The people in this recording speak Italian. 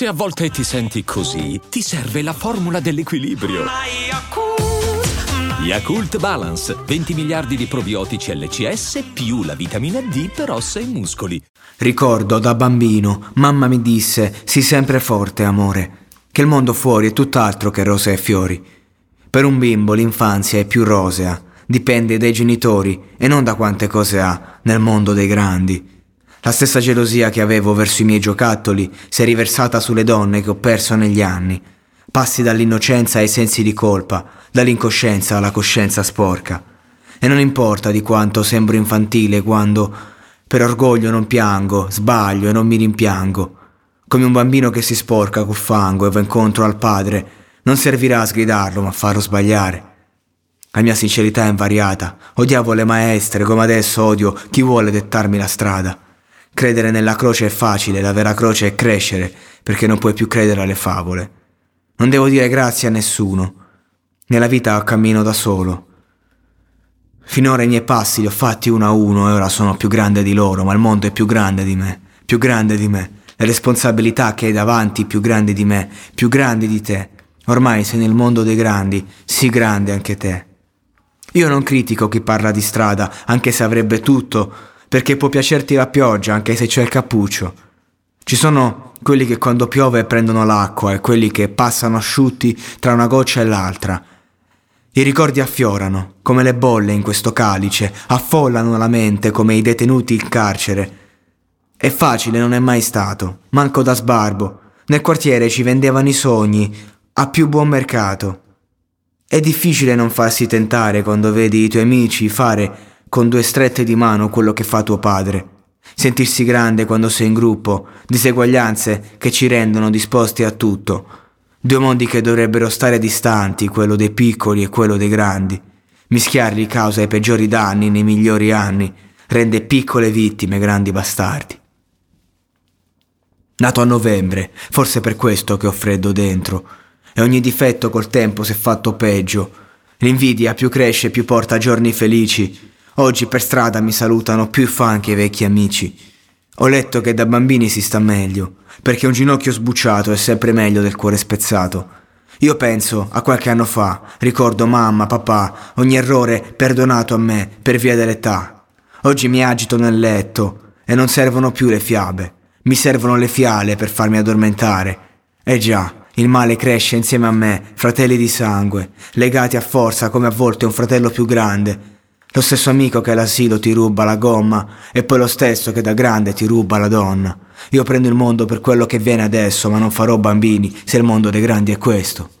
Se a volte ti senti così, ti serve la formula dell'equilibrio. Yakult Balance, 20 miliardi di probiotici LCS più la vitamina D per ossa e muscoli. Ricordo da bambino, mamma mi disse, sii sempre forte, amore, che il mondo fuori è tutt'altro che rose e fiori. Per un bimbo l'infanzia è più rosea, dipende dai genitori e non da quante cose ha nel mondo dei grandi. La stessa gelosia che avevo verso i miei giocattoli si è riversata sulle donne che ho perso negli anni. Passi dall'innocenza ai sensi di colpa, dall'incoscienza alla coscienza sporca. E non importa di quanto sembro infantile quando, per orgoglio non piango, sbaglio e non mi rimpiango. Come un bambino che si sporca col fango e va incontro al padre, non servirà a sgridarlo ma farlo sbagliare. La mia sincerità è invariata. Odiavo le maestre come adesso odio chi vuole dettarmi la strada. Credere nella croce è facile, la vera croce è crescere, perché non puoi più credere alle favole. Non devo dire grazie a nessuno. Nella vita cammino da solo. Finora i miei passi li ho fatti uno a uno e ora sono più grande di loro, ma il mondo è più grande di me, più grande di me. Le responsabilità che hai davanti più grandi di me, più grandi di te. Ormai sei nel mondo dei grandi, sii grande anche te. Io non critico chi parla di strada, anche se avrebbe tutto, perché può piacerti la pioggia anche se c'è il cappuccio. Ci sono quelli che quando piove prendono l'acqua e quelli che passano asciutti tra una goccia e l'altra. I ricordi affiorano, come le bolle in questo calice, affollano la mente come i detenuti in carcere. E facile non è mai stato, manco da sbarbo. Nel quartiere ci vendevano i sogni, a più buon mercato. È difficile non farsi tentare quando vedi i tuoi amici fare con due strette di mano quello che fa tuo padre. Sentirsi grande quando sei in gruppo, diseguaglianze che ci rendono disposti a tutto. Due mondi che dovrebbero stare distanti, quello dei piccoli e quello dei grandi. Mischiarli causa i peggiori danni nei migliori anni, rende piccole vittime grandi bastardi. Nato a novembre, forse per questo che ho freddo dentro, e ogni difetto col tempo si è fatto peggio. L'invidia più cresce più porta giorni felici, Oggi per strada mi salutano più fan che i vecchi amici. Ho letto che da bambini si sta meglio, perché un ginocchio sbucciato è sempre meglio del cuore spezzato. Io penso a qualche anno fa, ricordo mamma, papà, ogni errore perdonato a me per via dell'età. Oggi mi agito nel letto e non servono più le fiabe, mi servono le fiale per farmi addormentare. Eh già, il male cresce insieme a me, fratelli di sangue, legati a forza come a volte un fratello più grande, lo stesso amico che all'asilo ti ruba la gomma e poi lo stesso che da grande ti ruba la donna. Io prendo il mondo per quello che viene adesso, ma non farò bambini se il mondo dei grandi è questo.